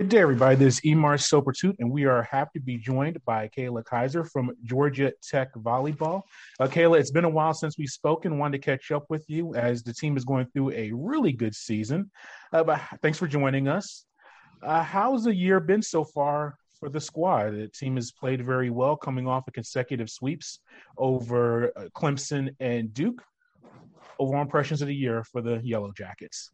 Good day, everybody. This is Marcel Pourtout, and we are happy to be joined by Kayla Kaiser from Georgia Tech Volleyball. Uh, Kayla, it's been a while since we've spoken. Wanted to catch up with you as the team is going through a really good season. Uh, but thanks for joining us. Uh, how's the year been so far for the squad? The team has played very well, coming off of consecutive sweeps over uh, Clemson and Duke. Overall impressions of the year for the Yellow Jackets.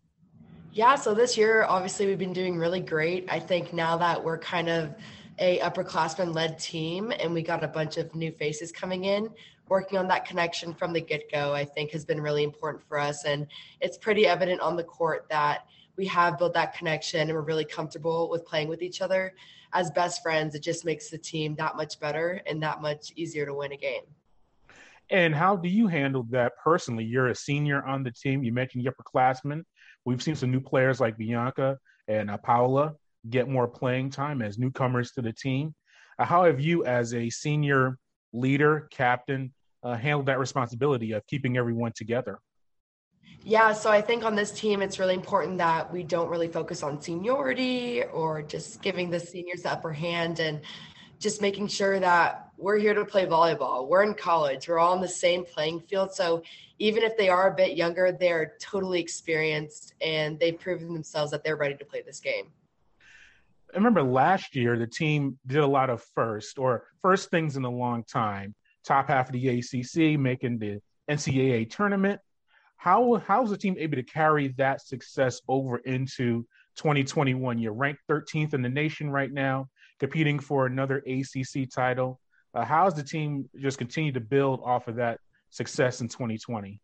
Yeah, so this year, obviously, we've been doing really great. I think now that we're kind of a upperclassman led team and we got a bunch of new faces coming in, working on that connection from the get go, I think has been really important for us. And it's pretty evident on the court that we have built that connection and we're really comfortable with playing with each other. As best friends, it just makes the team that much better and that much easier to win a game. And how do you handle that personally? You're a senior on the team. You mentioned the upperclassmen. We've seen some new players like Bianca and uh, Paula get more playing time as newcomers to the team. Uh, how have you, as a senior leader, captain, uh, handled that responsibility of keeping everyone together? Yeah, so I think on this team, it's really important that we don't really focus on seniority or just giving the seniors the upper hand and just making sure that we're here to play volleyball. We're in college. We're all on the same playing field. So even if they are a bit younger, they're totally experienced and they've proven themselves that they're ready to play this game. I remember last year the team did a lot of first or first things in a long time. Top half of the ACC, making the NCAA tournament. How how's the team able to carry that success over into 2021? You're ranked 13th in the nation right now, competing for another ACC title. Uh, how's the team just continue to build off of that success in 2020?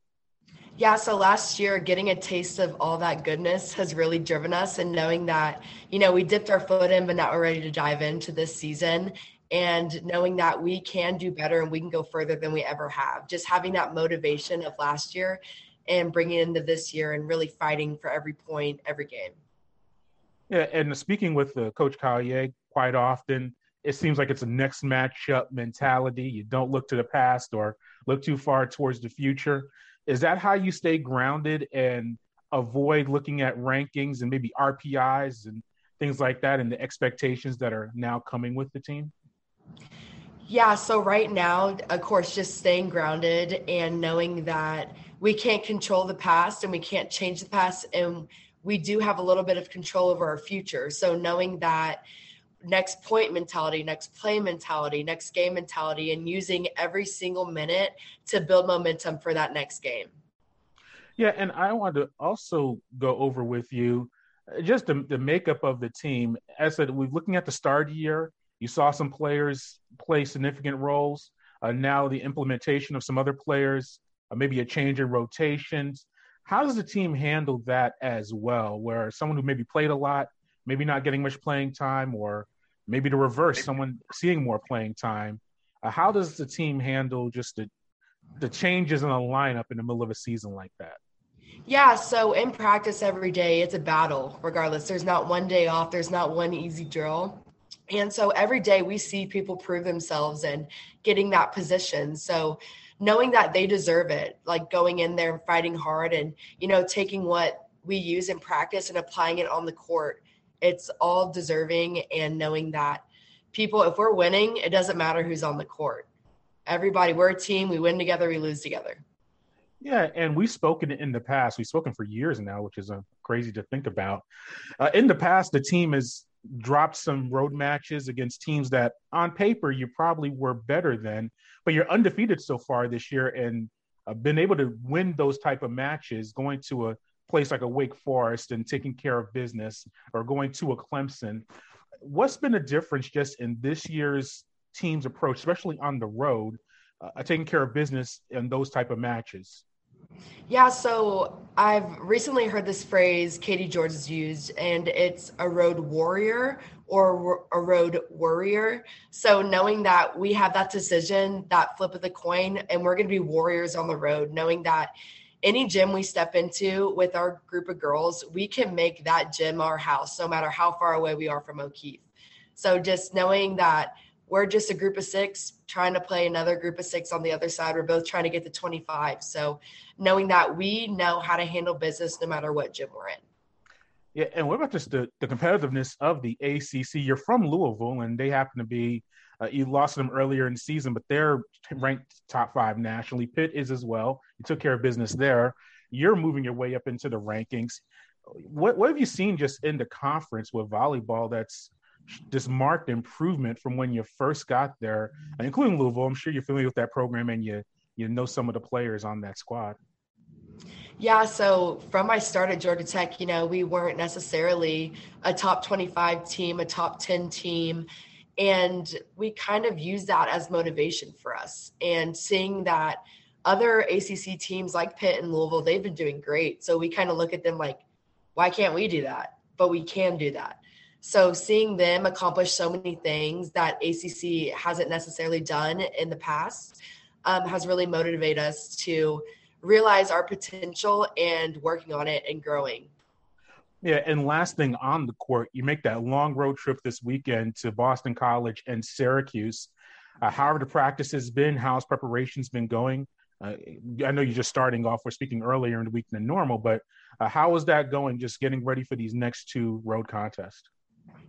Yeah, so last year, getting a taste of all that goodness has really driven us, and knowing that, you know, we dipped our foot in, but now we're ready to dive into this season. And knowing that we can do better and we can go further than we ever have. Just having that motivation of last year and bringing it into this year and really fighting for every point, every game. Yeah, and speaking with uh, Coach Collier quite often, it seems like it's a next matchup mentality. You don't look to the past or look too far towards the future. Is that how you stay grounded and avoid looking at rankings and maybe RPIs and things like that and the expectations that are now coming with the team? Yeah, so right now, of course, just staying grounded and knowing that we can't control the past and we can't change the past and we do have a little bit of control over our future. So knowing that next point mentality, next play mentality, next game mentality, and using every single minute to build momentum for that next game. Yeah, and I want to also go over with you uh, just the, the makeup of the team. As I said, we're looking at the start of the year. You saw some players play significant roles. Uh, now the implementation of some other players, uh, maybe a change in rotations. How does the team handle that as well? Where someone who maybe played a lot, maybe not getting much playing time, or maybe the reverse, someone seeing more playing time. Uh, how does the team handle just the the changes in a lineup in the middle of a season like that? Yeah, so in practice every day, it's a battle, regardless. There's not one day off, there's not one easy drill. And so every day we see people prove themselves and getting that position. So knowing that they deserve it, like going in there and fighting hard and, you know, taking what we use in practice and applying it on the court it's all deserving and knowing that people, if we're winning, it doesn't matter who's on the court. Everybody, we're a team. We win together, we lose together. Yeah, and we've spoken in the past. We've spoken for years now, which is uh, crazy to think about. Uh, in the past, the team has dropped some road matches against teams that, on paper, you probably were better than, but you're undefeated so far this year and uh, been able to win those type of matches, going to a place like a Wake Forest and taking care of business or going to a Clemson. What's been the difference just in this year's team's approach, especially on the road, uh, taking care of business in those type of matches? Yeah, so I've recently heard this phrase Katie George has used, and it's a road warrior or a road warrior. So knowing that we have that decision, that flip of the coin, and we're going to be warriors on the road, knowing that any gym we step into with our group of girls, we can make that gym our house, no matter how far away we are from O'Keefe. So just knowing that we're just a group of six trying to play another group of six on the other side. We're both trying to get to 25. So knowing that we know how to handle business no matter what gym we're in. Yeah, and what about just the, the competitiveness of the ACC? You're from Louisville, and they happen to be. Uh, you lost them earlier in the season, but they're ranked top five nationally. Pitt is as well. You took care of business there. You're moving your way up into the rankings. What what have you seen just in the conference with volleyball that's this marked improvement from when you first got there, including Louisville? I'm sure you're familiar with that program and you you know some of the players on that squad. Yeah, so from my start at Georgia Tech, you know, we weren't necessarily a top 25 team, a top 10 team. And we kind of use that as motivation for us. And seeing that other ACC teams like Pitt and Louisville, they've been doing great. So we kind of look at them like, why can't we do that? But we can do that. So seeing them accomplish so many things that ACC hasn't necessarily done in the past um, has really motivated us to realize our potential and working on it and growing. Yeah, and last thing on the court, you make that long road trip this weekend to Boston College and Syracuse. Uh, how have the practice has been? How's preparations been going? Uh, I know you're just starting off. We're speaking earlier in the week than normal, but uh, how is that going? Just getting ready for these next two road contests.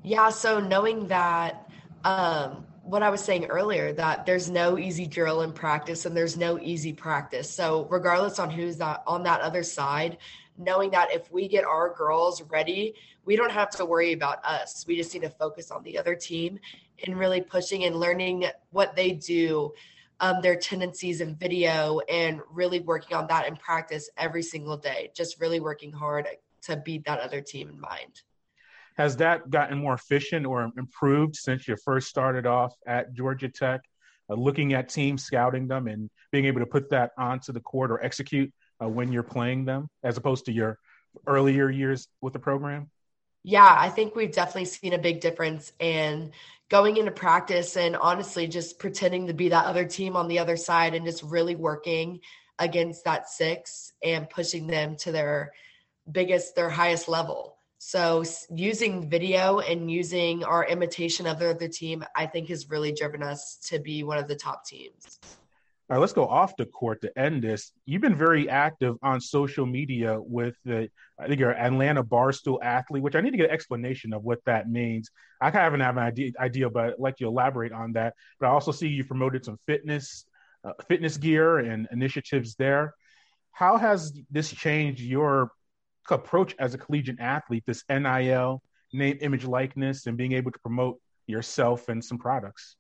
Yeah, so knowing that um, what I was saying earlier that there's no easy drill in practice and there's no easy practice. So regardless on who's that on that other side, knowing that if we get our girls ready, we don't have to worry about us. We just need to focus on the other team and really pushing and learning what they do, um, their tendencies in video, and really working on that in practice every single day. Just really working hard to beat that other team in mind. Has that gotten more efficient or improved since you first started off at Georgia Tech? Uh, looking at teams, scouting them, and being able to put that onto the court or execute uh, when you're playing them, as opposed to your earlier years with the program? Yeah, I think we've definitely seen a big difference in going into practice and honestly just pretending to be that other team on the other side and just really working against that six and pushing them to their biggest, their highest level. So using video and using our imitation of the other team, I think has really driven us to be one of the top teams. Let's go off the court to end this. You've been very active on social media with the, I think you're Atlanta Barstool athlete, which I need to get an explanation of what that means. I kind of haven't have an idea, idea, but I'd like you elaborate on that. But I also see you promoted some fitness, uh, fitness gear and initiatives there. How has this changed your approach as a collegiate athlete, this NIL, name, image, likeness, and being able to promote yourself and some products?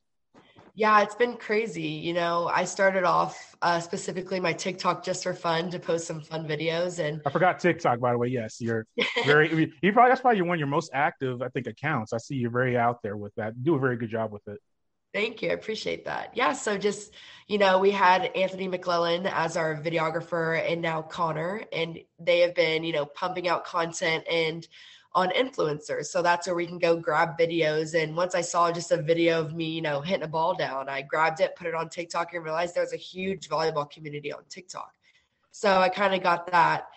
Yeah, it's been crazy. You know, I started off uh, specifically my TikTok just for fun to post some fun videos. And I forgot TikTok, by the way. Yes, you're very. you probably that's probably one of your most active, I think, accounts. I see you're very out there with that. You do a very good job with it. Thank you. I appreciate that. Yeah. So just, you know, we had Anthony McClellan as our videographer and now Connor, and they have been, you know, pumping out content and on influencers. So that's where we can go grab videos. And once I saw just a video of me, you know, hitting a ball down, I grabbed it, put it on TikTok, and realized there was a huge volleyball community on TikTok. So I kind of got that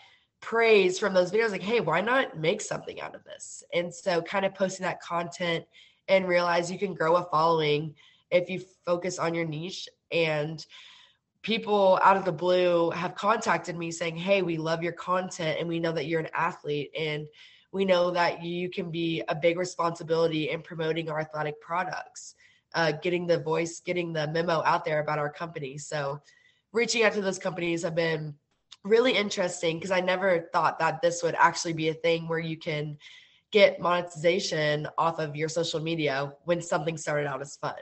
praise from those videos like, hey, why not make something out of this? And so kind of posting that content and realize you can grow a following if you focus on your niche and people out of the blue have contacted me saying hey we love your content and we know that you're an athlete and we know that you can be a big responsibility in promoting our athletic products uh, getting the voice getting the memo out there about our company so reaching out to those companies have been really interesting because i never thought that this would actually be a thing where you can get monetization off of your social media when something started out as fun.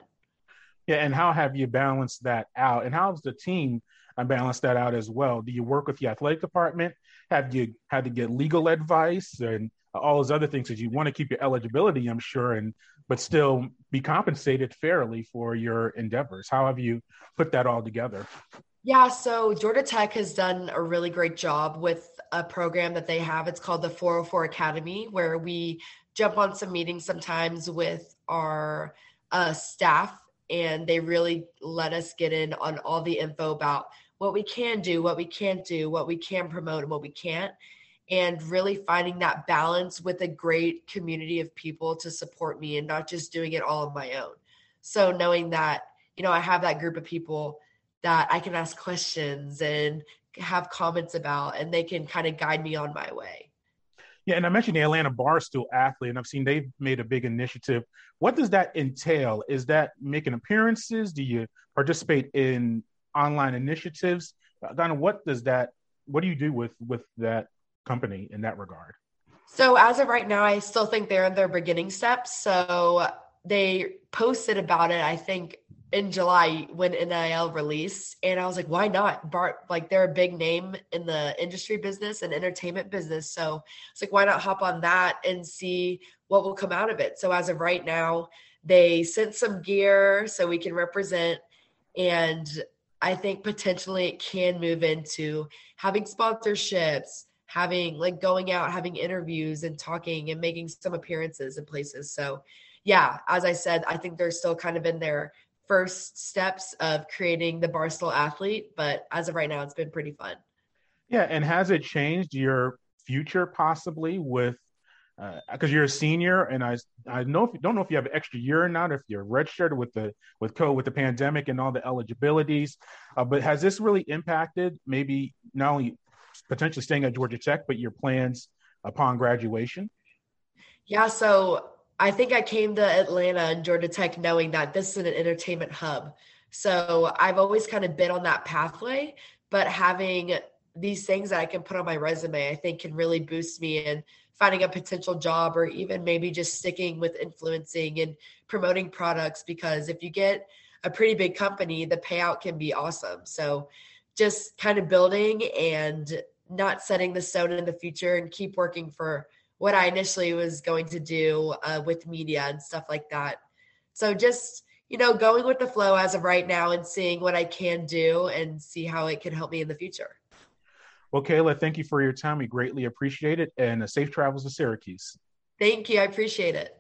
Yeah, and how have you balanced that out? And how's the team I balanced that out as well? Do you work with the athletic department? Have you had to get legal advice and all those other things? Because you want to keep your eligibility, I'm sure, and but still be compensated fairly for your endeavors. How have you put that all together? Yeah, so Georgia Tech has done a really great job with a program that they have. It's called the 404 Academy, where we jump on some meetings sometimes with our uh, staff, and they really let us get in on all the info about what we can do, what we can't do, what we can promote, and what we can't. And really finding that balance with a great community of people to support me and not just doing it all on my own. So, knowing that, you know, I have that group of people that I can ask questions and have comments about, and they can kind of guide me on my way. Yeah, and I mentioned the Atlanta Barstool athlete, and I've seen they've made a big initiative. What does that entail? Is that making appearances? Do you participate in online initiatives? Donna, what does that? What do you do with with that company in that regard? So as of right now, I still think they're in their beginning steps. So they posted about it, I think in July when NIL released. And I was like, why not? Bart, like they're a big name in the industry business and entertainment business. So it's like, why not hop on that and see what will come out of it? So as of right now, they sent some gear so we can represent. And I think potentially it can move into having sponsorships, having like going out, having interviews and talking and making some appearances in places. So yeah, as I said, I think they're still kind of in their first steps of creating the Barstool athlete, but as of right now, it's been pretty fun. Yeah, and has it changed your future possibly with because uh, you're a senior, and I I know if, don't know if you have an extra year or not, if you're registered with the with COVID, with the pandemic and all the eligibilities, uh, but has this really impacted maybe not only potentially staying at Georgia Tech, but your plans upon graduation? Yeah, so I think I came to Atlanta and Georgia Tech knowing that this is an entertainment hub. So I've always kind of been on that pathway, but having these things that I can put on my resume, I think can really boost me in finding a potential job or even maybe just sticking with influencing and promoting products. Because if you get a pretty big company, the payout can be awesome. So just kind of building and not setting the stone in the future and keep working for what I initially was going to do uh, with media and stuff like that. So just, you know, going with the flow as of right now and seeing what I can do and see how it can help me in the future. Well, Kayla, thank you for your time. We greatly appreciate it and safe travels to Syracuse. Thank you. I appreciate it.